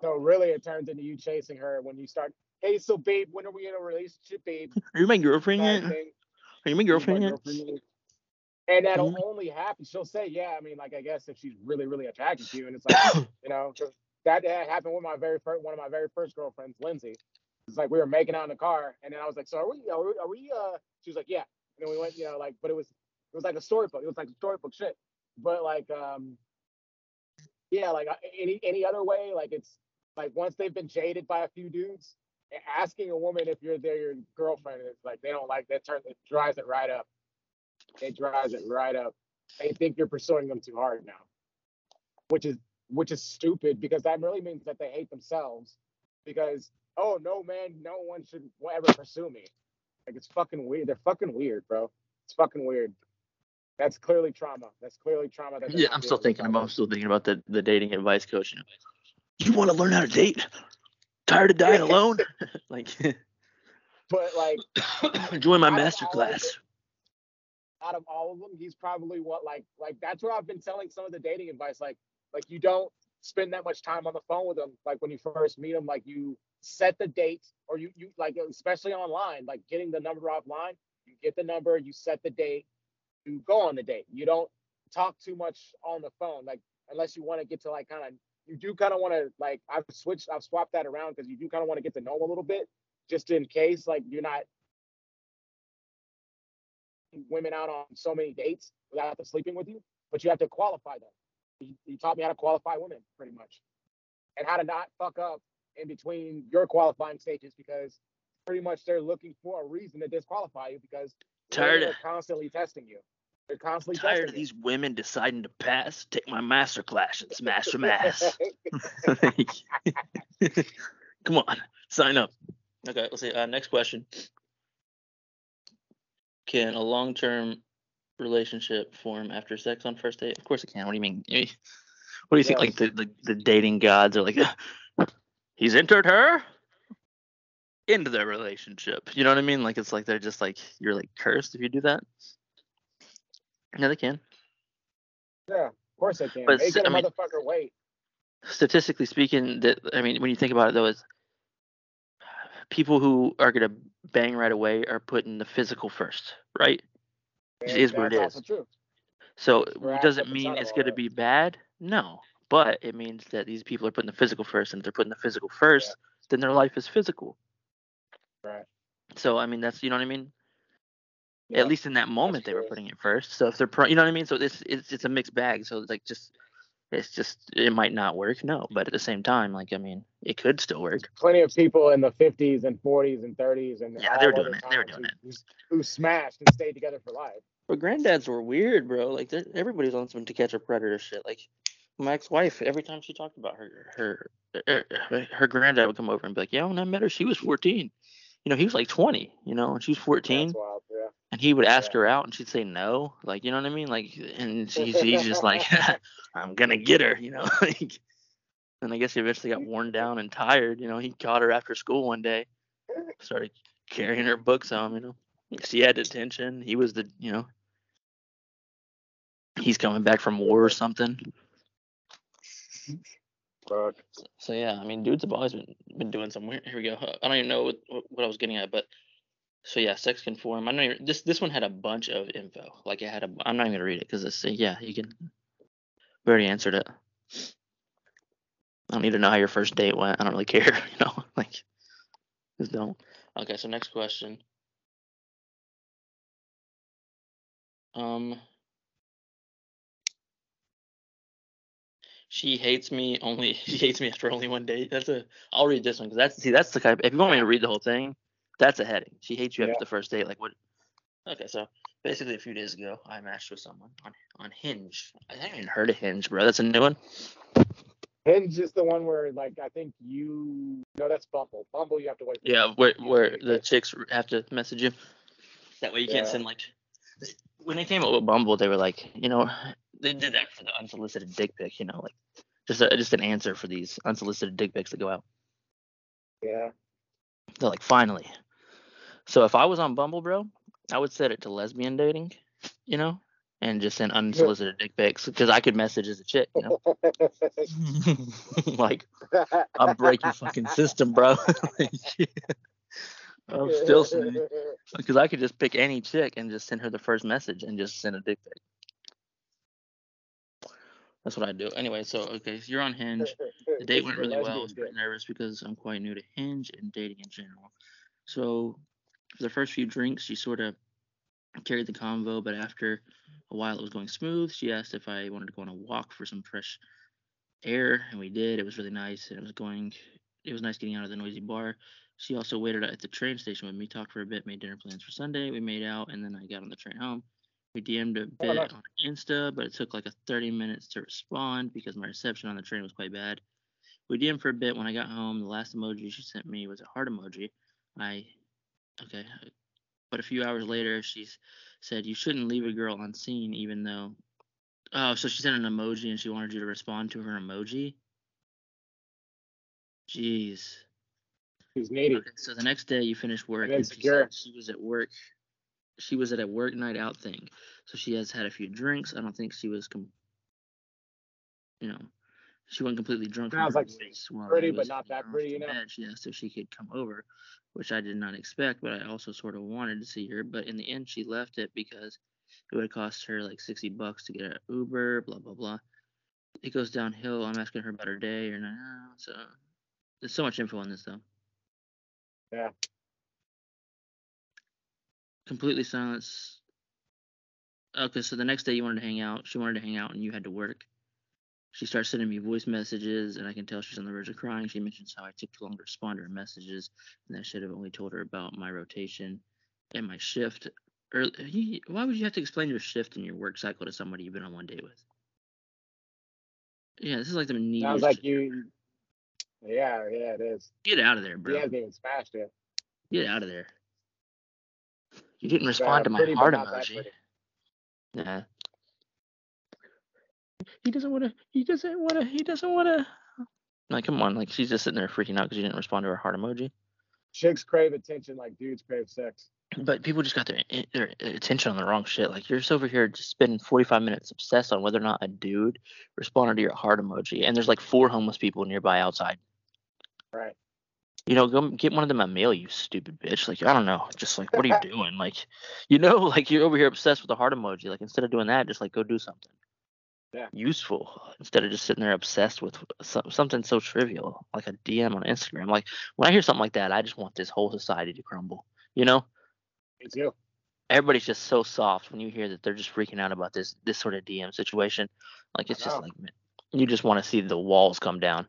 so really it turns into you chasing her when you start. Hey, so babe, when are we in a relationship, babe? Are you my girlfriend yet? Are you my girlfriend yet? And that'll Mhm. only happen. She'll say, "Yeah." I mean, like, I guess if she's really, really attracted to you, and it's like, you know, that that happened with my very first one of my very first girlfriends, Lindsay. It's like we were making out in the car, and then I was like, "So are we? Are we? Are we uh?" She was like, "Yeah." And then we went, you know, like, but it was it was like a storybook. It was like a storybook shit. But like, um, yeah, like uh, any any other way, like it's like once they've been jaded by a few dudes, asking a woman if you're their your girlfriend, it's like they don't like that. Turns it dries it right up. It drives it right up. They think you're pursuing them too hard now, which is which is stupid because that really means that they hate themselves. Because oh no man, no one should ever pursue me. Like it's fucking weird. They're fucking weird, bro. It's fucking weird. That's clearly trauma. That's clearly trauma. That Yeah, I'm still thinking about. I'm still thinking about the the dating advice coach. You want to learn how to date? Tired of dying alone? like, But like join my master class. it- out of all of them, he's probably what like like that's what I've been telling some of the dating advice. Like like you don't spend that much time on the phone with them. Like when you first meet them, like you set the date or you you like especially online, like getting the number offline. You get the number, you set the date, you go on the date. You don't talk too much on the phone, like unless you want to get to like kind of you do kind of want to like I've switched I've swapped that around because you do kind of want to get to know them a little bit, just in case like you're not women out on so many dates without them sleeping with you, but you have to qualify them. He, he taught me how to qualify women pretty much and how to not fuck up in between your qualifying stages because pretty much they're looking for a reason to disqualify you because Tired women of- are constantly testing you. They're constantly Tired of these women deciding to pass. Take my master class and smash some ass. Come on, sign up. Okay, let's see. Uh, next question. Can a long-term relationship form after sex on first date? Of course it can. What do you mean? What do you think? Like the, the, the dating gods are like, he's entered her into their relationship. You know what I mean? Like it's like they're just like you're like cursed if you do that. Yeah, they can. yeah, of course they can. But Make s- it mean- motherfucker wait. statistically speaking, that I mean, when you think about it, though, is people who are gonna bang right away are putting the physical first, right? And is what it is. that's also true. So We're does active it mean it's gonna be bad? No, but it means that these people are putting the physical first, and if they're putting the physical first, then their life is physical. Right. So I mean, that's you know what I mean. Yeah. At least in that moment, they were putting it first. So if they're, pro- you know what I mean. So it's it's it's a mixed bag. So it's like just, it's just it might not work. No, but at the same time, like I mean, it could still work. plenty of people in the 50s and 40s and 30s and Yeah, they were doing it. They were doing who, who, who smashed and stayed together for life. But granddads were weird, bro. Like everybody's on some to catch a predator shit. Like my ex-wife, every time she talked about her her her, her granddad would come over and be like, "Yeah, when I met her, she was 14. You know, he was like 20. You know, and she was 14, That's wild. Yeah. And he would ask her out, and she'd say no. Like, you know what I mean? Like, and she, she's just like, "I'm gonna get her," you know. like, and I guess he eventually got worn down and tired. You know, he caught her after school one day, started carrying her books home. You know, she had detention. He was the, you know, he's coming back from war or something. Fuck. So yeah, I mean, dudes have always been been doing some weird. Here we go. I don't even know what, what I was getting at, but so yeah, sex conform. I don't even. This this one had a bunch of info. Like it had a. I'm not even gonna read it because it's yeah, you can. We already answered it. I don't need to know how your first date went. I don't really care. You know, like just don't. Okay, so next question. Um. She hates me only. She hates me after only one date. That's a. I'll read this one because that's see that's the kind. If you want me to read the whole thing, that's a heading. She hates you after the first date. Like what? Okay, so basically a few days ago, I matched with someone on on Hinge. I haven't even heard of Hinge, bro. That's a new one. Hinge is the one where, like, I think you. No, that's Bumble. Bumble, you have to wait. for Yeah, where where the get- chicks have to message you. That way you can't Yeah. send like. When they came up with Bumble, they were like, you know, they did that for the unsolicited dick pic. You know, like just a, just an answer for these unsolicited dick pics that go out. Yeah. They're like, finally. So if I was on Bumble, bro, I would set it to lesbian dating, you know, and just send unsolicited dick pics because I could message as a chick, you know. like, I'll break your fucking system, bro. I'm still saying because I could just pick any chick and just send her the first message and just send a dick pic. That's what I do. Anyway, so okay, so you're on Hinge. The date went really well. I was a bit nervous because I'm quite new to Hinge and dating in general. So for the first few drinks, she sort of carried the convo, but after a while, it was going smooth. She asked if I wanted to go on a walk for some fresh air, and we did. It was really nice, and it was going. It was nice getting out of the noisy bar. She also waited at the train station with me, talked for a bit, made dinner plans for Sunday. We made out, and then I got on the train home. We DM'd a oh, bit nice. on Insta, but it took like a 30 minutes to respond because my reception on the train was quite bad. We DM'd for a bit. When I got home, the last emoji she sent me was a heart emoji. I, okay, but a few hours later, she said you shouldn't leave a girl unseen, even though. Oh, so she sent an emoji and she wanted you to respond to her emoji. Jeez. He's needy. Okay, so the next day you finished work And she she was at work. She was at a work night out thing, so she has had a few drinks. I don't think she was, com- you know, she wasn't completely drunk. Sounds like while pretty, but not that pretty, you know? She asked if she could come over, which I did not expect, but I also sort of wanted to see her. But in the end, she left it because it would cost her like sixty bucks to get an Uber. Blah blah blah. It goes downhill. I'm asking her about her day or not. So there's so much info on this though. Yeah. completely silence. Okay, so the next day you wanted to hang out. She wanted to hang out, and you had to work. She starts sending me voice messages, and I can tell she's on the verge of crying. She mentions how I took too long to respond to her messages, and I should have only told her about my rotation and my shift. Early, why would you have to explain your shift and your work cycle to somebody you've been on one date with? Yeah, this is like the neatest. Sounds like you. Yeah, yeah, it is. Get out of there, bro. Hasn't even smashed it. Get out of there. You didn't respond to my heart emoji. Nah. He doesn't want to. He doesn't want to. He doesn't want to. Like, come on. Like, she's just sitting there freaking out because you didn't respond to her heart emoji. Chicks crave attention like dudes crave sex. But people just got their eh, their attention on the wrong shit. Like, you're just over here just spending 45 minutes obsessed on whether or not a dude responded to your heart emoji, and there's like four homeless people nearby outside. Right. You know, go get one of them a mail, you stupid bitch. Like, I don't know. Just like, what are you doing? Like, you know, like you're over here obsessed with the heart emoji. Like, instead of doing that, just like go do something Yeah. useful instead of just sitting there obsessed with some, something so trivial like a DM on Instagram. Like, when I hear something like that, I just want this whole society to crumble. You know, Me too. everybody's just so soft when you hear that they're just freaking out about this this sort of DM situation. Like, it's just like, you just want to see the walls come down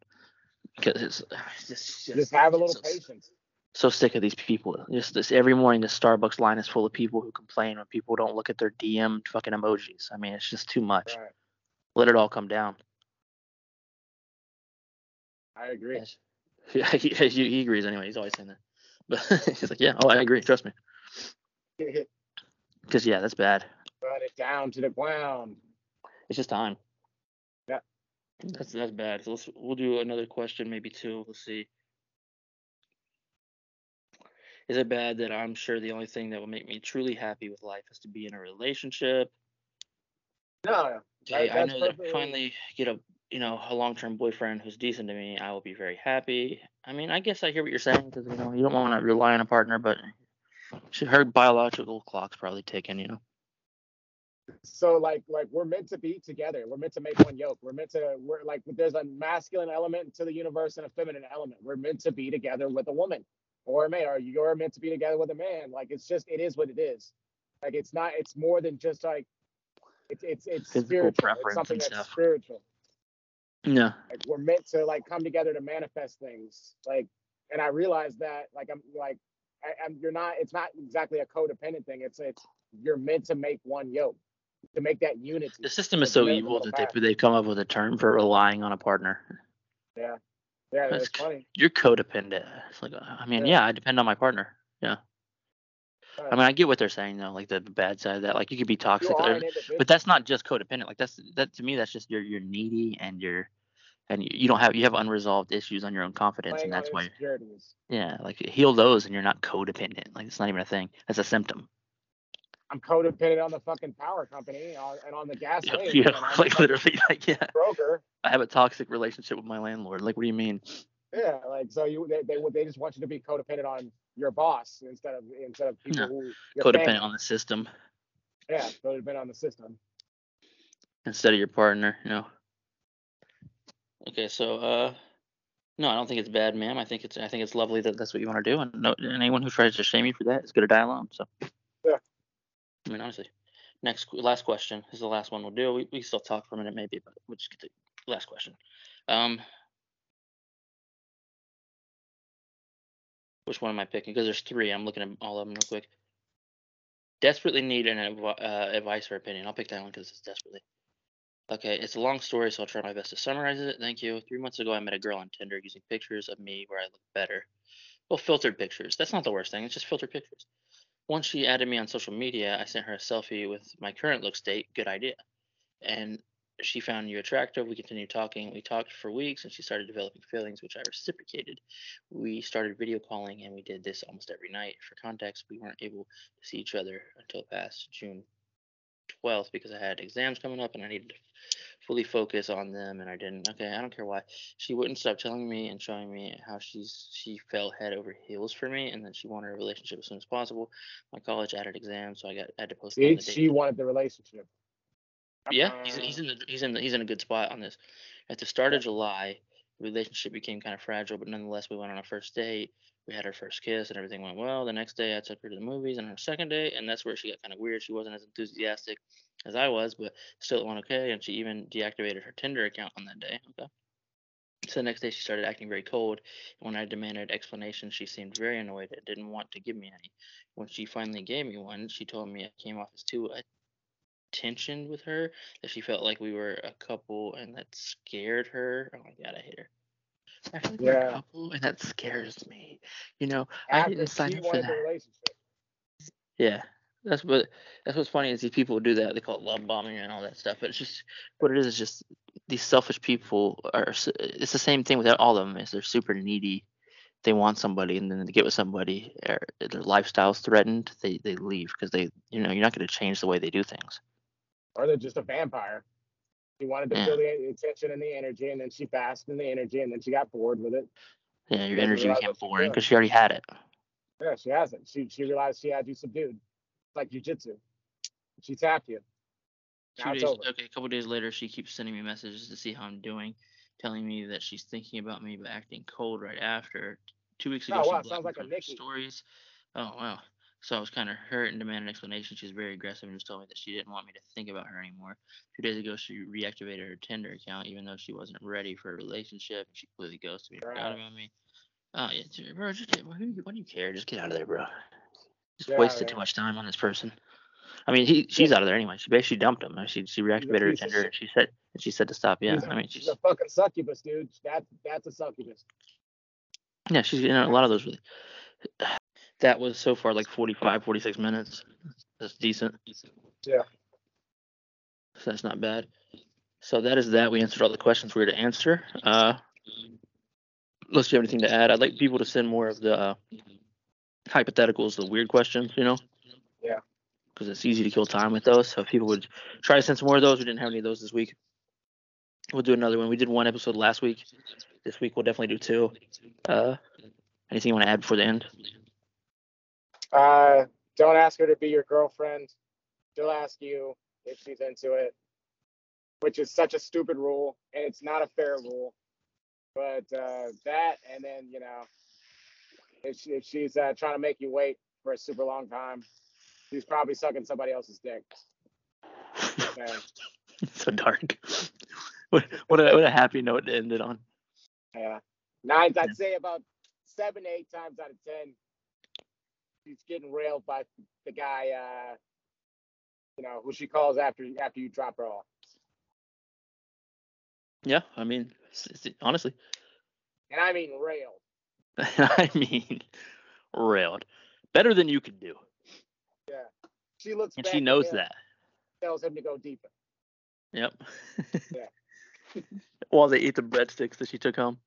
because it's, it's just, Just have a little so- patience. so sick of these people. Just this every morning, the Starbucks line is full of people who complain when people don't look at their DM fucking emojis. I mean, it's just too much. Right. Let it all come down. I agree. Yes. Yeah, he, he, agrees anyway. He's always saying that. But he's like, yeah, oh, I agree. Trust me. Because yeah, that's bad. it down to the ground. It's just time. Yeah. That's that's bad. So let's we'll do another question, maybe two. Let's see. Is it bad that I'm sure the only thing that will make me truly happy with life is to be in a relationship? No, Okay, That- I that's know that if I finally get a you know a long term boyfriend who's decent to me, I will be very happy. I mean, I guess I hear what you're saying because you know you don't want to rely on a partner, but she, her biological clock's probably ticking. You know. so like like we're meant to be together. We're meant to make one yoke. We're meant to we're like there's a masculine element to the universe and a feminine element. We're meant to be together with a woman or a man, or you're meant to be together with a man. Like it's just it is what it is. Like it's not it's more than just like it's it's it's Physical spiritual. preference It's something and that's stuff. spiritual. Yeah. Like we're meant to like come together to manifest things. Like and I realized that like I'm like I, I'm you're not it's not exactly a codependent thing. It's it's you're meant to make one yoke to make that unity. The system is so evil that they they've come up with a term for relying on a partner. Yeah, yeah, That's that's funny. You're codependent. It's like, I mean, Yeah. yeah, I depend on my partner. Yeah. I mean, I get what they're saying though, like the bad side of that. Like you could be toxic, or- but that's not just codependent. Like that's that to me, that's just you're you're needy and you're and you, don't have you have unresolved issues on your own confidence, playing and that's why. Yeah, like heal those, and you're not codependent. Like it's not even a thing. That's a symptom. I'm codependent on the fucking power company and on the Yeah, yeah, I'm like literally, like yeah. broker. I have a toxic relationship with my landlord. Like, what do you mean? Yeah, like so you they, they they just want you to be codependent on your boss instead of instead of people No, who Codependent family. on the system Yeah, codependent on the system. instead of your partner. You know. Okay, so uh, no, I don't think it's bad, ma'am. I think it's I think it's lovely that that's what you want to do, and no, anyone who tries to shame you for that is going to die alone. So. Yeah. I mean, honestly. Next, last question this is the last one we'll do. We we still talk for a minute, maybe, but we'll just get the last question. Um. Which one am I picking? Because there's three. I'm looking at all of them real quick. Desperately need an uh, advice or opinion. I'll pick that one because it's desperately. Okay, it's a long story, so I'll try my best to summarize it. Thank you. Three months ago, I met a girl on Tinder using pictures of me where I look better. Well, filtered pictures. That's not the worst thing. It's just filtered pictures. Once she added me on social media, I sent her a selfie with my current look state. Good idea. And she found you attractive. We continued talking. We talked for weeks, and she started developing feelings, which I reciprocated. We started video calling, and we did this almost every night. For context, we weren't able to see each other until past June 12th because I had exams coming up and I needed to fully focus on them and I didn't. Okay, I don't care why. She wouldn't stop telling me and showing me how she's she fell head over heels for me and that she wanted a relationship as soon as possible. My college added exams, so I got had to post the she wanted the relationship. Yeah, he's, Uh, he's in the he's in the, he's in a good spot on this. At the start of July, the relationship became kind of fragile, but nonetheless, we went on our first date. We had our first kiss, and everything went well. The next day, I took her to the movies, and on our second date, and that's where she got kind of weird. She wasn't as enthusiastic as I was, but still it went okay. And she even deactivated her Tinder account on that day. Okay. So the next day, she started acting very cold. And when I demanded explanations, she seemed very annoyed and didn't want to give me any. When she finally gave me one, she told me I came off as too attention with her that she felt like we were a couple and that scared her. Oh my god, I hate her. I feel like we're a Yeah. couple and that scares me. You know, I didn't sign up for that. Yeah. That's what that's what's funny is these people do that. They call it love bombing and all that stuff. But it's just what it is is just these selfish people are. It's the same thing with all of them. Is they're super needy. They want somebody, and then they get with somebody. Or their lifestyle's threatened. They they leave because they you know you're not going to change the way they do things. Or they're just a vampire. She wanted to Yeah. feel the attention and the energy, and then she fasted in the energy, and then she got bored with it. Yeah, your energy realize became what boring because she already had it. Yeah, she hasn't. She she realized she had you subdued. It's like jujitsu. She tapped you. Two Now it's days, okay, a couple days later, she keeps sending me messages to see how I'm doing, telling me that she's thinking about me but acting cold right after. Two weeks ago, Oh, she wow, blocked sounds me like a from her stories. Oh wow. So I was kind of hurt and demanded an explanation. She's very aggressive and just told me that she didn't want me to think about her anymore. Two days ago, she reactivated her Tinder account even though she wasn't ready for a relationship. She completely ghosted me, forgot about me. Oh yeah, dude, bro, just why do you, why do you care? Just get out of there, bro. Just Yeah, wasted yeah. too much time on this person. I mean, he she's out of there anyway. She basically dumped him. She she reactivated her Tinder and she said and she said to stop. Yeah, She's a- I mean, she's she's a fucking succubus, dude. That that's a succubus. yeah, she's you know a lot of those really. That was so far like 45, 46 minutes. That's decent. Yeah. So that's not bad. So that is that. We answered all the questions we were to answer. Uh, unless you have anything to add, I'd like people to send more of the uh, hypotheticals, the weird questions, you know? Yeah. Because it's easy to kill time with those. So if people would try to send some more of those, we didn't have any of those this week. We'll do another one. We did one episode last week. This week we'll definitely do two. Uh, anything you want to add before the end? Uh, don't ask her to be your girlfriend. She'll ask you if she's into it, which is such a stupid rule, and it's not a fair rule. But uh, that, and then you know, if, she, if she's uh, trying to make you wait for a super long time, she's probably sucking somebody else's dick. Okay. so dark. What, what, a, what a happy note to end it on. Yeah. Nine, I'd say about seven, eight times out of ten, she's getting railed by the guy, uh, you know, who she calls after after you drop her off. Yeah, I mean, honestly, And I mean railed. I mean, railed. Better than you could do. Yeah. She looks And she knows that. tells him to go deeper. Yep. Yeah. While they eat the breadsticks that she took home.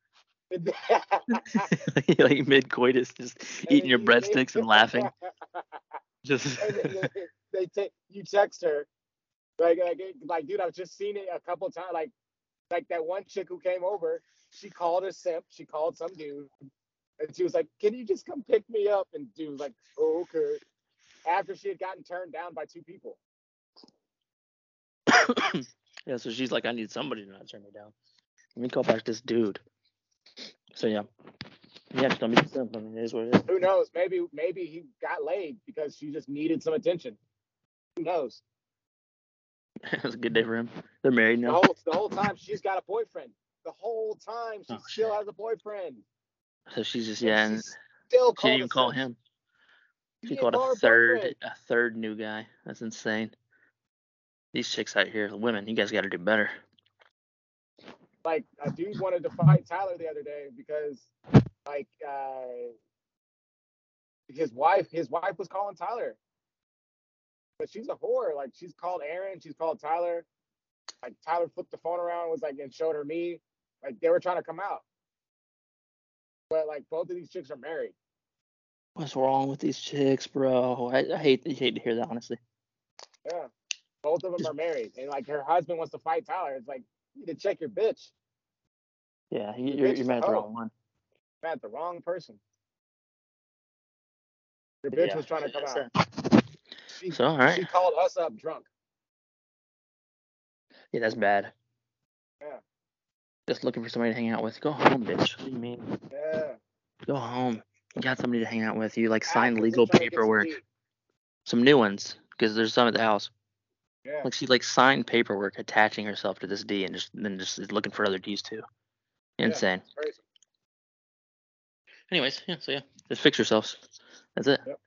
like mid coitus, just eating your breadsticks and laughing. Just they, take you text her like like like dude, I've just seen it a couple times. Like like that one chick who came over, she called a simp. She called some dude, and she was like, "Can you just come pick me up?" And dude was like, oh, "Okay." After she had gotten turned down by two people. yeah, so she's like, I need somebody to not turn me down. Let me call back this dude. So yeah. Yeah, just don't be the simp. I mean, it is what it is. Who knows? Maybe maybe he got laid because she just needed some attention. Who knows? it was a good day for him. They're married The now. whole the whole time she's got a boyfriend. The whole time she Oh, still shit. has a boyfriend. So she's just yeah, and she's still she didn't even call simp. him. She didn't called a third boyfriend. a third new guy. That's insane. These chicks out here, the women, you guys got to do better. Like a dude wanted to fight Tyler the other day because like uh his wife his wife was calling Tyler. But she's a whore. Like she's called Aaron, she's called Tyler. Like Tyler flipped the phone around, was like and showed her me. Like they were trying to come out. But like both of these chicks are married. What's wrong with these chicks, bro? I, I hate I hate to hear that honestly. Yeah. Both of them are married. And like her husband wants to fight Tyler. It's like you need to check your bitch. Yeah, you- The you're you're mad at the wrong one. Met the wrong person. Your bitch yeah, was trying to come out. She, So all right, she called us up drunk. yeah, that's bad. Yeah. Just looking for somebody to hang out with. Go home, bitch. What do you mean? Yeah. Go home. You got somebody to hang out with. You like sign legal trying to get some paperwork. Some new ones, because there's some at the house. Yeah. Like she like signed paperwork attaching herself to this D and just then just is looking for other Ds too. Insane. Crazy. Anyways, yeah, so yeah. Just fix yourselves. That's it. Yep.